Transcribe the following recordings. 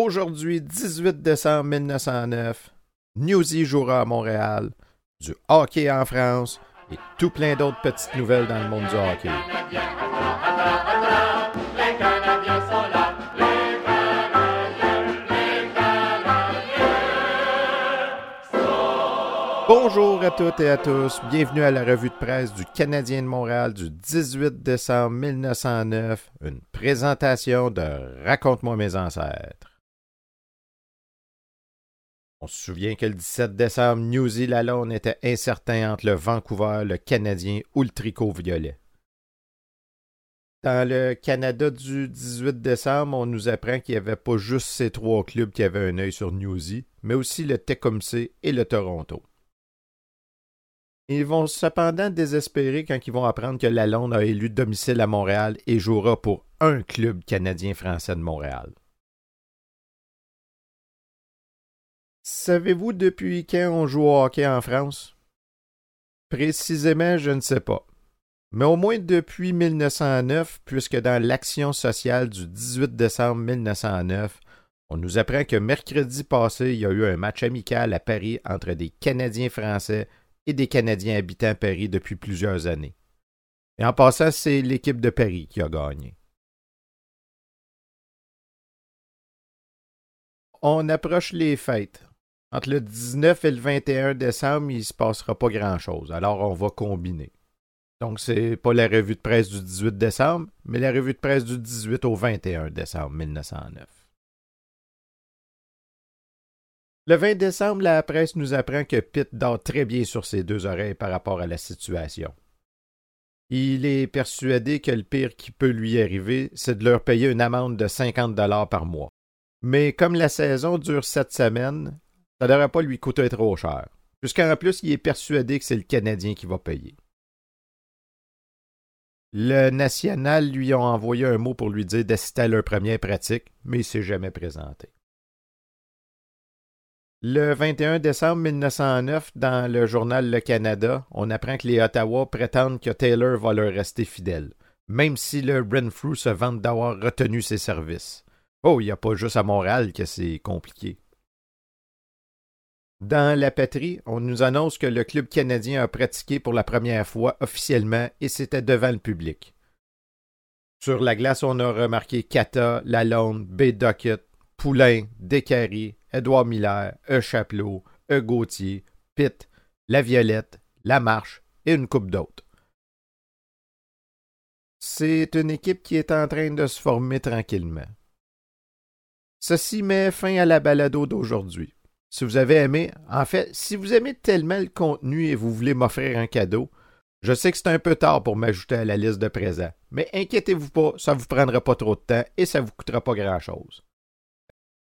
Aujourd'hui, 18 décembre 1909, Newsy jouera à Montréal, du hockey en France et tout plein d'autres petites nouvelles dans le monde du hockey. Bonjour à toutes et à tous, bienvenue à la revue de presse du Canadien de Montréal du 18 décembre 1909, une présentation de Raconte-moi mes ancêtres. On se souvient que le 17 décembre, Newsy Lalonde était incertain entre le Vancouver, le Canadien ou le tricot violet. Dans le Canada du 18 décembre, on nous apprend qu'il n'y avait pas juste ces trois clubs qui avaient un œil sur Newsy, mais aussi le Tecumseh et le Toronto. Ils vont cependant désespérer quand ils vont apprendre que Lalonde a élu domicile à Montréal et jouera pour un club canadien-français de Montréal. Savez-vous depuis quand on joue au hockey en France? Précisément, je ne sais pas. Mais au moins depuis 1909, puisque dans l'action sociale du 18 décembre 1909, on nous apprend que mercredi passé, il y a eu un match amical à Paris entre des Canadiens français et des Canadiens habitant Paris depuis plusieurs années. Et en passant, c'est l'équipe de Paris qui a gagné. On approche les fêtes. Entre le 19 et le 21 décembre, il ne se passera pas grand-chose. Alors, on va combiner. Donc, c'est pas la revue de presse du 18 décembre, mais la revue de presse du 18 au 21 décembre 1909. Le 20 décembre, la presse nous apprend que Pitt dort très bien sur ses deux oreilles par rapport à la situation. Il est persuadé que le pire qui peut lui arriver, c'est de leur payer une amende de 50 dollars par mois. Mais comme la saison dure sept semaines, ça ne devrait pas lui coûter trop cher, puisqu'en plus, il est persuadé que c'est le Canadien qui va payer. Le National lui a envoyé un mot pour lui dire d'assister à leur première pratique, mais il s'est jamais présenté. Le 21 décembre 1909, dans le journal Le Canada, on apprend que les Ottawa prétendent que Taylor va leur rester fidèle, même si le Renfrew se vante d'avoir retenu ses services. Oh, il n'y a pas juste à Montréal que c'est compliqué. Dans la patrie, on nous annonce que le club canadien a pratiqué pour la première fois officiellement et c'était devant le public. Sur la glace, on a remarqué Kata, Lalonde, B. Duckett, Poulain, Descaries, Édouard Miller, E. Chapelot, E. Gauthier, Pitt, La Violette, La Marche et une coupe d'autres. C'est une équipe qui est en train de se former tranquillement. Ceci met fin à la balado d'aujourd'hui. Si vous avez aimé, en fait, si vous aimez tellement le contenu et vous voulez m'offrir un cadeau, je sais que c'est un peu tard pour m'ajouter à la liste de présents, mais inquiétez-vous pas, ça ne vous prendra pas trop de temps et ça ne vous coûtera pas grand-chose.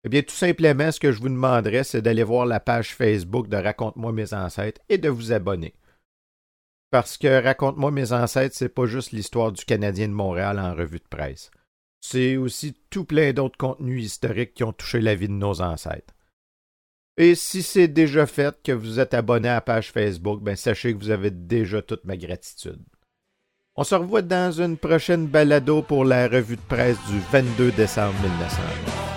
Eh bien, tout simplement, ce que je vous demanderais, c'est d'aller voir la page Facebook de Raconte-moi mes ancêtres et de vous abonner. Parce que Raconte-moi mes ancêtres, c'est pas juste l'histoire du Canadien de Montréal en revue de presse. C'est aussi tout plein d'autres contenus historiques qui ont touché la vie de nos ancêtres. Et si c'est déjà fait, que vous êtes abonné à la page Facebook, ben sachez que vous avez déjà toute ma gratitude. On se revoit dans une prochaine balado pour la revue de presse du 22 décembre 1909.